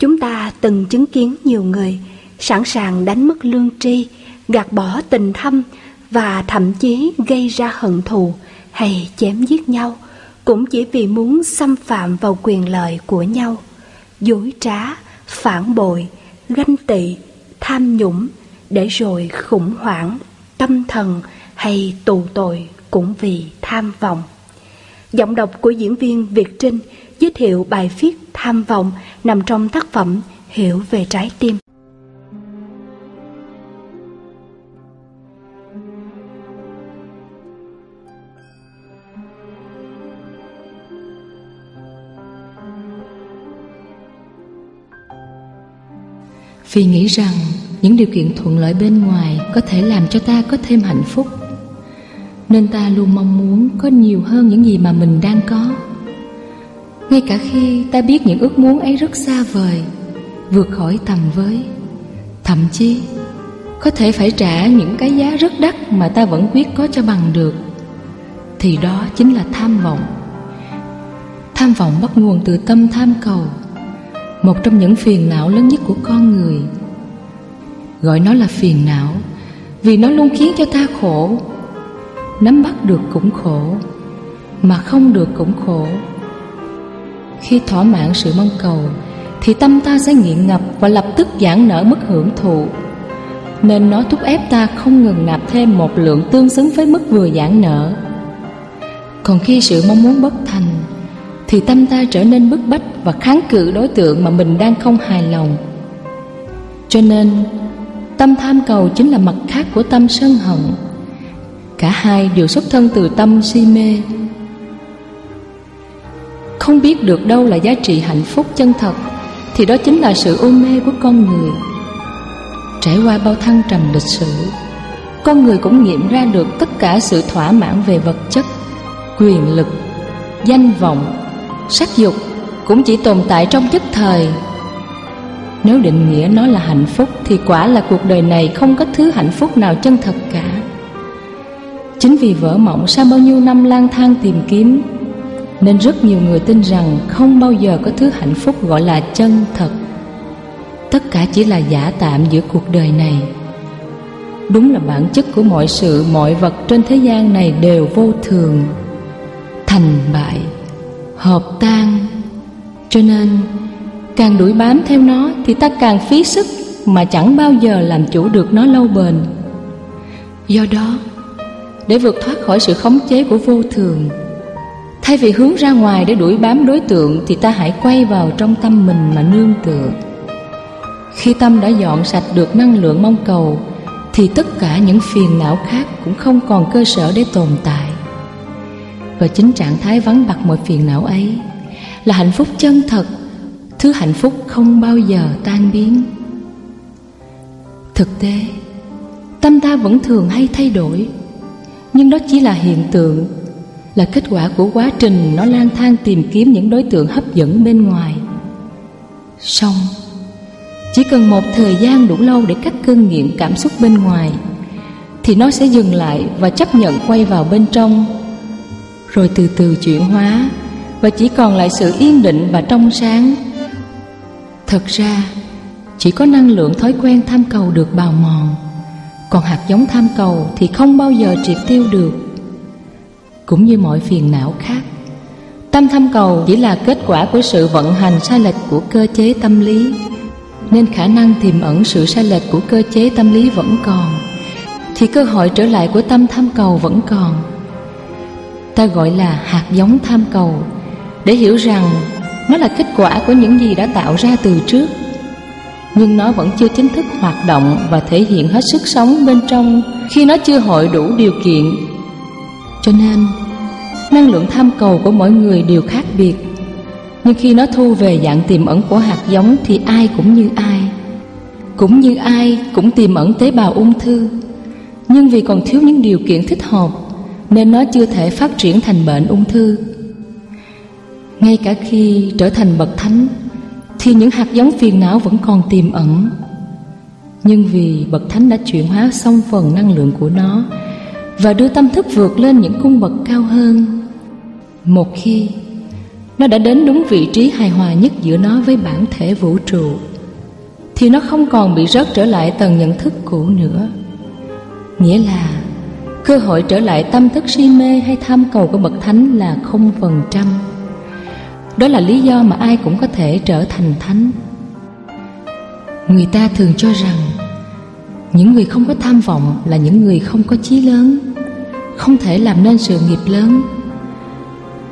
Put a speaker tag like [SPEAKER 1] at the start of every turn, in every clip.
[SPEAKER 1] Chúng ta từng chứng kiến nhiều người sẵn sàng đánh mất lương tri, gạt bỏ tình thâm và thậm chí gây ra hận thù hay chém giết nhau cũng chỉ vì muốn xâm phạm vào quyền lợi của nhau, dối trá, phản bội, ganh tị, tham nhũng để rồi khủng hoảng, tâm thần hay tù tội cũng vì tham vọng. Giọng đọc của diễn viên Việt Trinh giới thiệu bài viết Tham vọng nằm trong tác phẩm Hiểu về trái tim.
[SPEAKER 2] Vì nghĩ rằng những điều kiện thuận lợi bên ngoài có thể làm cho ta có thêm hạnh phúc Nên ta luôn mong muốn có nhiều hơn những gì mà mình đang có ngay cả khi ta biết những ước muốn ấy rất xa vời, Vượt khỏi tầm với, Thậm chí có thể phải trả những cái giá rất đắt mà ta vẫn quyết có cho bằng được, Thì đó chính là tham vọng. Tham vọng bắt nguồn từ tâm tham cầu, một trong những phiền não lớn nhất của con người. Gọi nó là phiền não vì nó luôn khiến cho ta khổ. Nắm bắt được cũng khổ, mà không được cũng khổ khi thỏa mãn sự mong cầu thì tâm ta sẽ nghiện ngập và lập tức giãn nở mức hưởng thụ nên nó thúc ép ta không ngừng nạp thêm một lượng tương xứng với mức vừa giãn nở còn khi sự mong muốn bất thành thì tâm ta trở nên bức bách và kháng cự đối tượng mà mình đang không hài lòng. Cho nên, tâm tham cầu chính là mặt khác của tâm sân hận. Cả hai đều xuất thân từ tâm si mê. Không biết được đâu là giá trị hạnh phúc chân thật thì đó chính là sự ôm mê của con người. Trải qua bao thăng trầm lịch sử, con người cũng nghiệm ra được tất cả sự thỏa mãn về vật chất, quyền lực, danh vọng sắc dục cũng chỉ tồn tại trong nhất thời Nếu định nghĩa nó là hạnh phúc Thì quả là cuộc đời này không có thứ hạnh phúc nào chân thật cả Chính vì vỡ mộng sau bao nhiêu năm lang thang tìm kiếm nên rất nhiều người tin rằng không bao giờ có thứ hạnh phúc gọi là chân thật. Tất cả chỉ là giả tạm giữa cuộc đời này. Đúng là bản chất của mọi sự, mọi vật trên thế gian này đều vô thường Thành bại hợp tan. Cho nên càng đuổi bám theo nó Thì ta càng phí sức Mà chẳng bao giờ làm chủ được nó lâu bền. Do đó Để vượt thoát khỏi sự khống chế của vô thường Thay vì hướng ra ngoài để đuổi bám đối tượng, Thì ta hãy quay vào trong tâm mình mà nương tựa. Khi tâm đã dọn sạch được năng lượng mong cầu, Thì tất cả những phiền não khác cũng không còn cơ sở để tồn tại. Và chính trạng thái vắng bặt mọi phiền não ấy Là hạnh phúc chân thật, Thứ hạnh phúc không bao giờ tan biến. Thực tế, Tâm ta vẫn thường hay thay đổi, Nhưng đó chỉ là hiện tượng. Là kết quả của quá trình Nó lang thang tìm kiếm những đối tượng hấp dẫn bên ngoài Xong Chỉ cần một thời gian đủ lâu để cắt cơn nghiện cảm xúc bên ngoài Thì nó sẽ dừng lại và chấp nhận quay vào bên trong rồi từ từ chuyển hóa và chỉ còn lại sự yên định và trong sáng. Thật ra, chỉ có năng lượng thói quen tham cầu được bào mòn, còn hạt giống tham cầu thì không bao giờ triệt tiêu được. Cũng như mọi phiền não khác, tâm tham cầu chỉ là kết quả của sự vận hành sai lệch của cơ chế tâm lý, nên khả năng tiềm ẩn sự sai lệch của cơ chế tâm lý vẫn còn, thì cơ hội trở lại của tâm tham cầu vẫn còn. Ta gọi là hạt giống tham cầu để hiểu rằng nó là kết quả của những gì đã tạo ra từ trước nhưng nó vẫn chưa chính thức hoạt động và thể hiện hết sức sống bên trong khi nó chưa hội đủ điều kiện. Cho nên năng lượng tham cầu của mỗi người đều khác biệt nhưng khi nó thu về dạng tiềm ẩn của hạt giống thì ai cũng như ai cũng như ai cũng tiềm ẩn tế bào ung thư nhưng vì còn thiếu những điều kiện thích hợp, nên nó chưa thể phát triển thành bệnh ung thư. Ngay cả khi trở thành bậc thánh, thì những hạt giống phiền não vẫn còn tiềm ẩn. Nhưng vì bậc thánh đã chuyển hóa xong phần năng lượng của nó và đưa tâm thức vượt lên những cung bậc cao hơn. Một khi Nó đã đến đúng vị trí hài hòa nhất giữa nó với bản thể vũ trụ, Thì nó không còn bị rớt trở lại tầng nhận thức cũ nữa. Nghĩa là Cơ hội trở lại tâm thức si mê hay tham cầu của bậc thánh là không phần trăm. Đó là lý do mà ai cũng có thể trở thành thánh. Người ta thường cho rằng Những người không có tham vọng là những người không có chí lớn. Không thể làm nên sự nghiệp lớn.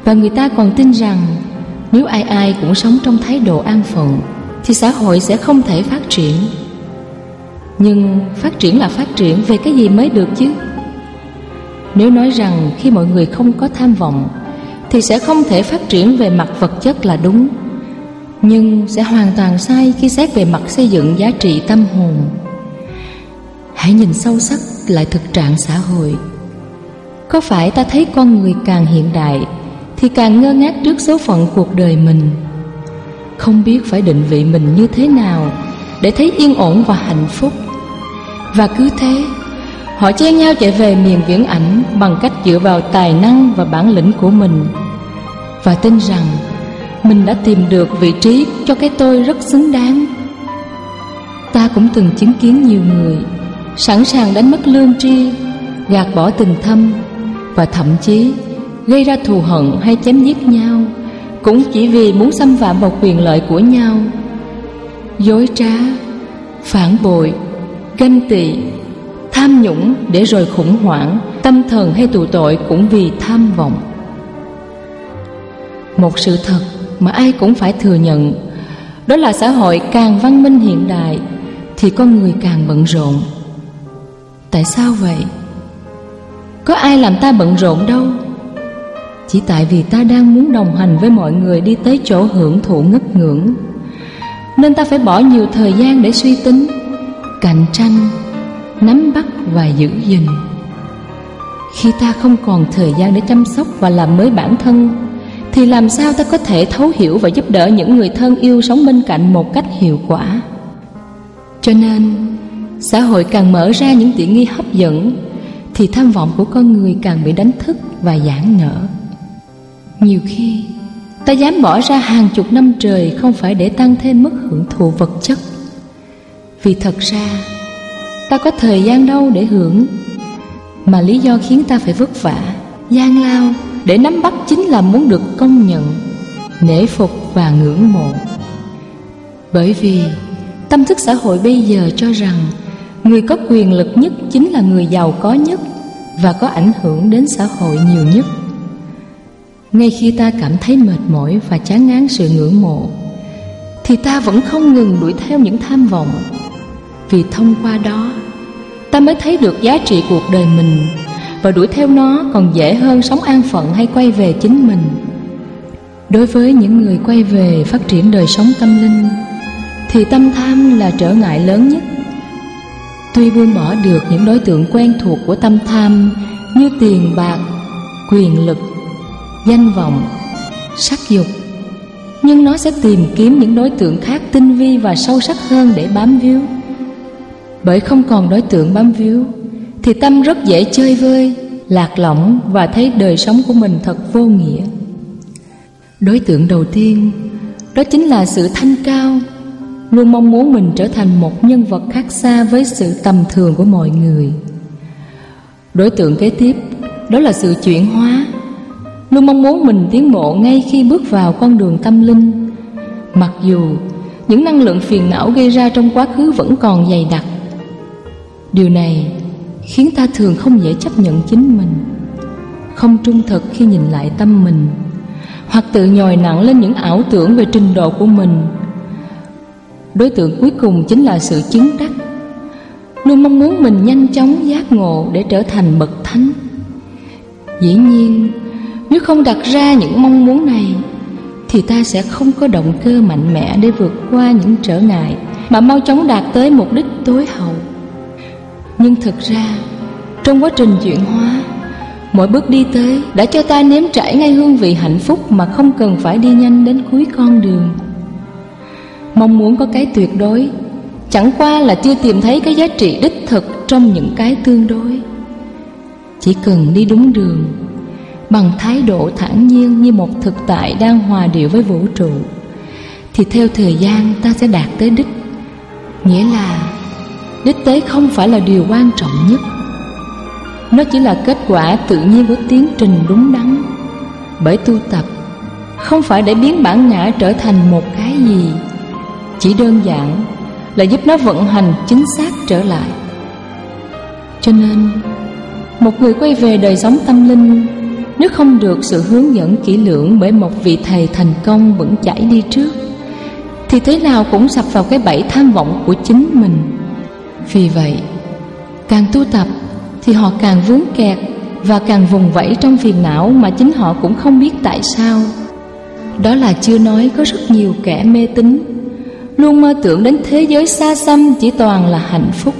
[SPEAKER 2] Và người ta còn tin rằng, Nếu ai ai cũng sống trong thái độ an phận, Thì xã hội sẽ không thể phát triển. Nhưng phát triển là phát triển về cái gì mới được chứ? Nếu nói rằng khi mọi người không có tham vọng, Thì sẽ không thể phát triển về mặt vật chất là đúng, nhưng sẽ hoàn toàn sai khi xét về mặt xây dựng giá trị tâm hồn. Hãy nhìn sâu sắc lại thực trạng xã hội có phải ta thấy con người càng hiện đại thì càng ngơ ngác trước số phận cuộc đời mình? Không biết phải định vị mình như thế nào để thấy yên ổn và hạnh phúc. Và cứ thế, họ chen nhau chạy về miền viễn ảnh bằng cách dựa vào tài năng và bản lĩnh của mình. Và tin rằng, mình đã tìm được vị trí cho cái tôi rất xứng đáng. Ta cũng từng chứng kiến nhiều người Sẵn sàng đánh mất lương tri, Gạt bỏ tình thâm và thậm chí gây ra thù hận hay chém giết nhau, Cũng chỉ vì muốn xâm phạm vào quyền lợi của nhau. Dối trá, Phản bội, Ganh tị, Tham nhũng để rồi khủng hoảng, Tâm thần hay tù tội cũng vì tham vọng. Một sự thật mà ai cũng phải thừa nhận, Đó là xã hội càng văn minh hiện đại Thì con người càng bận rộn. Tại sao vậy? Có ai làm ta bận rộn đâu? Chỉ tại vì ta đang muốn đồng hành với mọi người đi tới chỗ hưởng thụ ngất ngưỡng. Nên ta phải bỏ nhiều thời gian để suy tính, Cạnh tranh, Nắm bắt và giữ gìn. Khi ta không còn thời gian để chăm sóc và làm mới bản thân, thì làm sao ta có thể thấu hiểu và giúp đỡ những người thân yêu sống bên cạnh một cách hiệu quả? Cho nên, xã hội càng mở ra những tiện nghi hấp dẫn thì tham vọng của con người càng bị đánh thức và giãn nở. Nhiều khi, ta dám bỏ ra hàng chục năm trời không phải để tăng thêm mức hưởng thụ vật chất. Vì thật ra, ta có thời gian đâu để hưởng, mà lý do khiến ta phải vất vả, gian lao để nắm bắt chính là muốn được công nhận, nể phục và ngưỡng mộ. Bởi vì, tâm thức xã hội bây giờ cho rằng người có quyền lực nhất chính là người giàu có nhất và có ảnh hưởng đến xã hội nhiều nhất. Ngay khi ta cảm thấy mệt mỏi và chán ngán sự ngưỡng mộ, thì ta vẫn không ngừng đuổi theo những tham vọng. Vì thông qua đó, ta mới thấy được giá trị cuộc đời mình và đuổi theo nó còn dễ hơn sống an phận hay quay về chính mình. Đối với những người quay về phát triển đời sống tâm linh, thì tâm tham là trở ngại lớn nhất tuy buông bỏ được những đối tượng quen thuộc của tâm tham như tiền bạc, quyền lực, danh vọng, sắc dục, nhưng nó sẽ tìm kiếm những đối tượng khác tinh vi và sâu sắc hơn để bám víu. Bởi không còn đối tượng bám víu, thì tâm rất dễ chơi vơi, lạc lõng và thấy đời sống của mình thật vô nghĩa. Đối tượng đầu tiên, đó chính là sự thanh cao luôn mong muốn mình trở thành một nhân vật khác xa với sự tầm thường của mọi người. Đối tượng kế tiếp, đó là sự chuyển hóa. Luôn mong muốn mình tiến bộ ngay khi bước vào con đường tâm linh. Mặc dù những năng lượng phiền não gây ra trong quá khứ vẫn còn dày đặc. Điều này khiến ta thường không dễ chấp nhận chính mình. Không trung thực khi nhìn lại tâm mình, hoặc tự nhồi nặng lên những ảo tưởng về trình độ của mình đối tượng cuối cùng chính là sự chứng đắc. Luôn mong muốn mình nhanh chóng giác ngộ để trở thành bậc thánh. Dĩ nhiên, nếu không đặt ra những mong muốn này, thì ta sẽ không có động cơ mạnh mẽ để vượt qua những trở ngại mà mau chóng đạt tới mục đích tối hậu. Nhưng thực ra, trong quá trình chuyển hóa, Mỗi bước đi tới đã cho ta nếm trải ngay hương vị hạnh phúc Mà không cần phải đi nhanh đến cuối con đường. Mong muốn có cái tuyệt đối. Chẳng qua là chưa tìm thấy cái giá trị đích thực trong những cái tương đối. Chỉ cần đi đúng đường, Bằng thái độ thản nhiên như một thực tại đang hòa điệu với vũ trụ, Thì theo thời gian ta sẽ đạt tới đích. Nghĩa là, đích tới không phải là điều quan trọng nhất. Nó chỉ là kết quả tự nhiên của tiến trình đúng đắn. Bởi tu tập, Không phải để biến bản ngã trở thành một cái gì. Chỉ đơn giản là giúp nó vận hành chính xác trở lại. Cho nên, Một người quay về đời sống tâm linh, Nếu không được sự hướng dẫn kỹ lưỡng Bởi một vị thầy thành công vững chãi đi trước, Thì thế nào cũng sập vào cái bẫy tham vọng của chính mình. Vì vậy, Càng tu tập Thì họ càng vướng kẹt Và càng vùng vẫy trong phiền não Mà chính họ cũng không biết tại sao. Đó là chưa nói có rất nhiều kẻ mê tín. Luôn mơ tưởng đến thế giới xa xăm Chỉ toàn là hạnh phúc.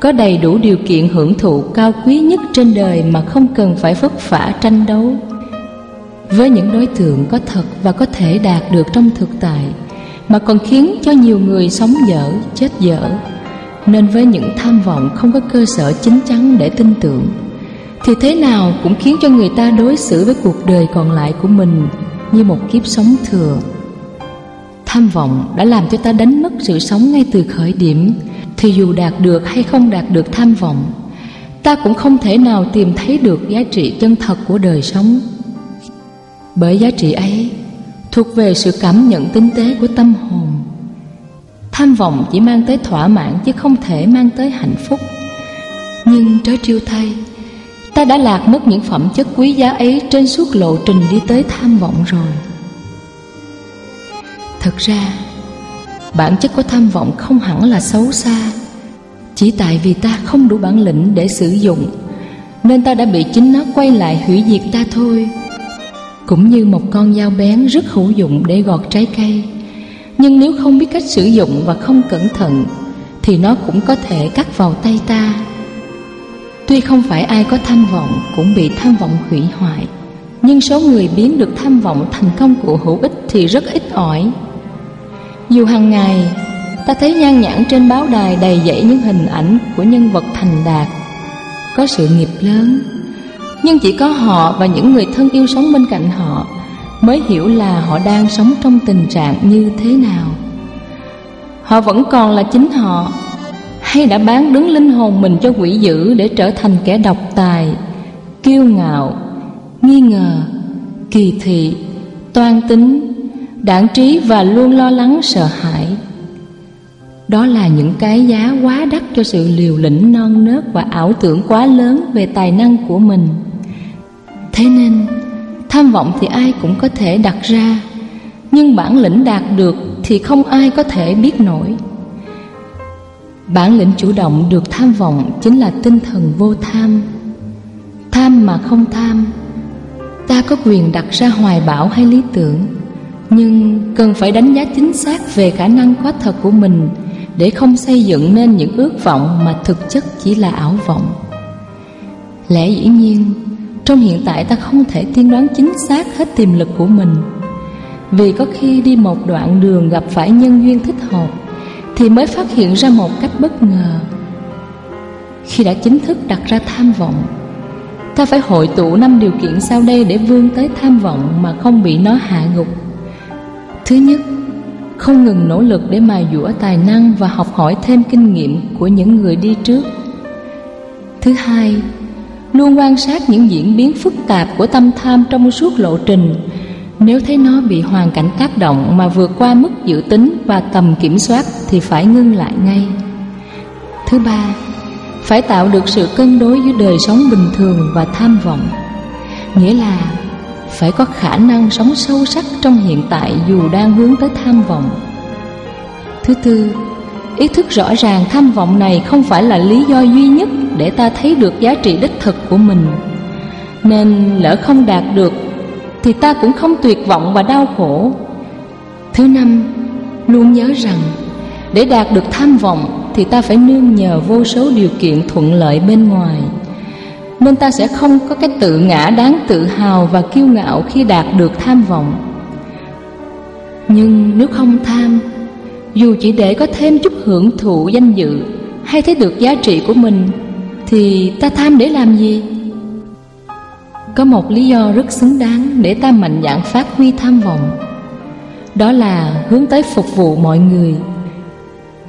[SPEAKER 2] Có đầy đủ điều kiện hưởng thụ cao quý nhất trên đời Mà không cần phải vất vả tranh đấu. Với những đối tượng có thật và có thể đạt được trong thực tại Mà còn khiến cho nhiều người sống dở, chết dở. Nên với những tham vọng không có cơ sở chính chắn để tin tưởng Thì thế nào cũng khiến cho người ta đối xử với cuộc đời còn lại của mình Như một kiếp sống thừa. Tham vọng đã làm cho ta đánh mất sự sống ngay từ khởi điểm. Thì dù đạt được hay không đạt được tham vọng, Ta cũng không thể nào tìm thấy được giá trị chân thật của đời sống. Bởi giá trị ấy thuộc về sự cảm nhận tinh tế của tâm hồn. Tham vọng chỉ mang tới thỏa mãn chứ không thể mang tới hạnh phúc. Nhưng trớ trêu thay, Ta đã lạc mất những phẩm chất quý giá ấy trên suốt lộ trình đi tới tham vọng rồi. Thật ra, Bản chất của tham vọng không hẳn là xấu xa. Chỉ tại vì ta không đủ bản lĩnh để sử dụng, Nên ta đã bị chính nó quay lại hủy diệt ta thôi. Cũng như một con dao bén rất hữu dụng để gọt trái cây. Nhưng nếu không biết cách sử dụng và không cẩn thận, Thì nó cũng có thể cắt vào tay ta. Tuy không phải ai có tham vọng cũng bị tham vọng hủy hoại, Nhưng số người biến được tham vọng thành công cụ hữu ích thì rất ít ỏi dù hàng ngày, ta thấy nhan nhãn trên báo đài đầy dẫy những hình ảnh của nhân vật thành đạt. Có sự nghiệp lớn, Nhưng chỉ có họ và những người thân yêu sống bên cạnh họ Mới hiểu là họ đang sống trong tình trạng như thế nào. Họ vẫn còn là chính họ, Hay đã bán đứng linh hồn mình cho quỷ dữ Để trở thành kẻ độc tài, Kiêu ngạo, Nghi ngờ, Kỳ thị, Toan tính đảng trí và luôn lo lắng sợ hãi. Đó là những cái giá quá đắt cho sự liều lĩnh non nớt và ảo tưởng quá lớn về tài năng của mình. Thế nên, tham vọng thì ai cũng có thể đặt ra, nhưng bản lĩnh đạt được thì không ai có thể biết nổi. Bản lĩnh chủ động được tham vọng chính là tinh thần vô tham. Tham mà không tham, ta có quyền đặt ra hoài bão hay lý tưởng nhưng cần phải đánh giá chính xác về khả năng có thật của mình để không xây dựng nên những ước vọng mà thực chất chỉ là ảo vọng. Lẽ dĩ nhiên, trong hiện tại ta không thể tiên đoán chính xác hết tiềm lực của mình. Vì có khi đi một đoạn đường gặp phải nhân duyên thích hợp thì mới phát hiện ra một cách bất ngờ. Khi đã chính thức đặt ra tham vọng, ta phải hội tụ năm điều kiện sau đây để vươn tới tham vọng mà không bị nó hạ gục. Thứ nhất, không ngừng nỗ lực để mài dũa tài năng và học hỏi thêm kinh nghiệm của những người đi trước. Thứ hai, luôn quan sát những diễn biến phức tạp của tâm tham trong suốt lộ trình. Nếu thấy nó bị hoàn cảnh tác động mà vượt qua mức dự tính và tầm kiểm soát thì phải ngưng lại ngay. Thứ ba, phải tạo được sự cân đối giữa đời sống bình thường và tham vọng. Nghĩa là phải có khả năng sống sâu sắc trong hiện tại dù đang hướng tới tham vọng. Thứ tư, ý thức rõ ràng tham vọng này không phải là lý do duy nhất để ta thấy được giá trị đích thực của mình. Nên lỡ không đạt được thì ta cũng không tuyệt vọng và đau khổ. Thứ năm, luôn nhớ rằng để đạt được tham vọng thì ta phải nương nhờ vô số điều kiện thuận lợi bên ngoài nên ta sẽ không có cái tự ngã đáng tự hào và kiêu ngạo khi đạt được tham vọng. Nhưng nếu không tham, Dù chỉ để có thêm chút hưởng thụ danh dự Hay thấy được giá trị của mình, Thì ta tham để làm gì? Có một lý do rất xứng đáng để ta mạnh dạn phát huy tham vọng. Đó là hướng tới phục vụ mọi người,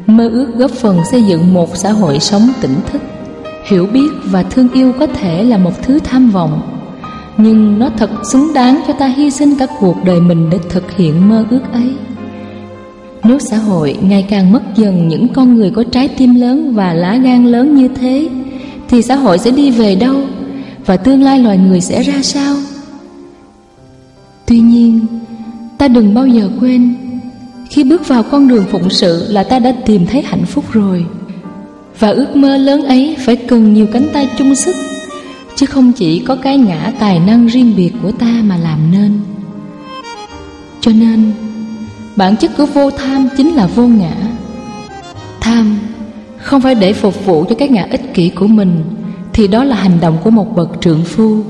[SPEAKER 2] Mơ ước góp phần xây dựng một xã hội sống tỉnh thức. Hiểu biết và thương yêu có thể là một thứ tham vọng. Nhưng nó thật xứng đáng cho ta hy sinh cả cuộc đời mình để thực hiện mơ ước ấy. Nếu xã hội ngày càng mất dần những con người có trái tim lớn và lá gan lớn như thế, Thì xã hội sẽ đi về đâu? Và tương lai loài người sẽ ra sao? Tuy nhiên, Ta đừng bao giờ quên, Khi bước vào con đường phụng sự là ta đã tìm thấy hạnh phúc rồi và ước mơ lớn ấy phải cần nhiều cánh tay chung sức, Chứ không chỉ có cái ngã tài năng riêng biệt của ta mà làm nên. Cho nên, Bản chất của vô tham chính là vô ngã. Tham không phải để phục vụ cho cái ngã ích kỷ của mình, Thì đó là hành động của một bậc trượng phu,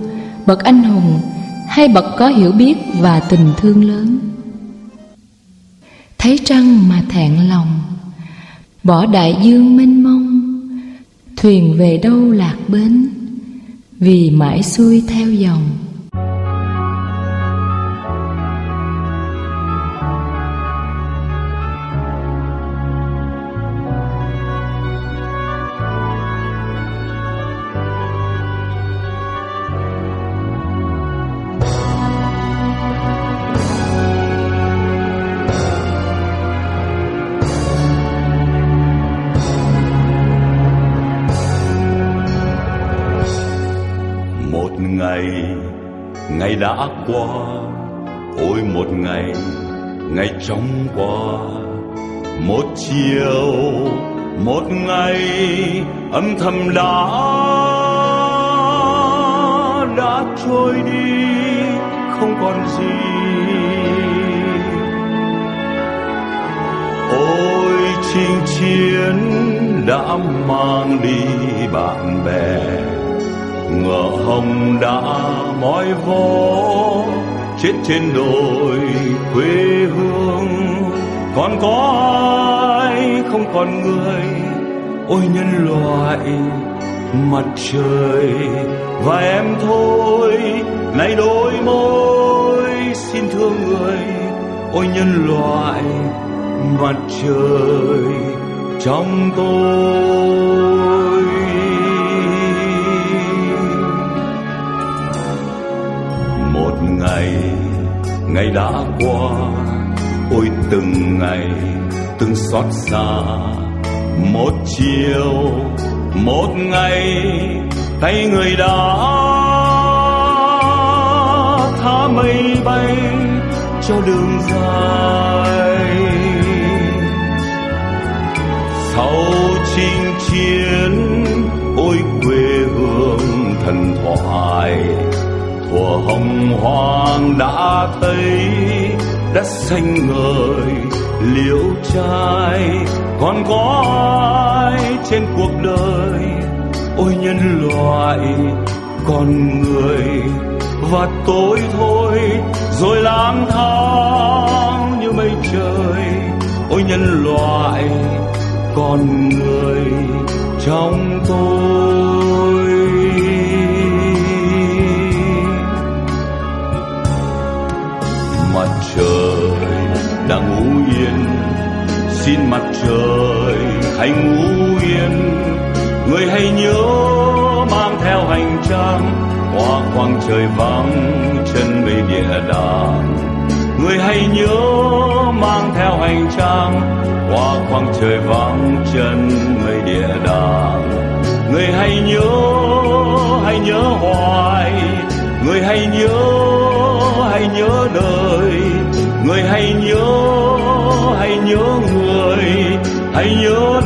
[SPEAKER 2] Bậc anh hùng Hay bậc có hiểu biết và tình thương lớn. Thấy trăng mà thẹn lòng, Bỏ đại dương minh Thuyền về đâu lạc bến? Vì mãi xuôi theo dòng
[SPEAKER 3] ngày ngày đã qua. Ôi, một ngày ngày trong qua. Một chiều, một ngày, âm thầm đã đã trôi đi, không còn gì. Ôi, chinh chiến đã mang đi bạn bè ngựa hồng đã mỏi vó chết trên đồi quê hương. Còn có ai không còn người? Ôi nhân loại, mặt trời, và em thôi. Nay đôi môi, xin thương người. Ôi nhân loại, mặt trời, trong tôi. Ngày ngày đã qua. Ôi từng ngày, từng xót xa. Một chiều, một ngày, tay người đã thả mây bay cho đường dài. Sau chinh chiến, ôi quê hương thần thoại của hồng hoang đã thấy đất xanh ngời liễu trai, còn có ai trên cuộc đời? Ôi nhân loại, con người, và tôi thôi, rồi lang thang như mây trời. Ôi nhân loại, con người, trong tôi trời đã ngủ yên. Xin mặt trời, hãy ngủ yên. Người hãy nhớ mang theo hành trang qua khoảng trời vắng chân mây địa đàng người hãy nhớ mang theo hành trang qua khoảng trời vắng chân mây địa đàng người hãy nhớ hãy nhớ hoài hãy nhớ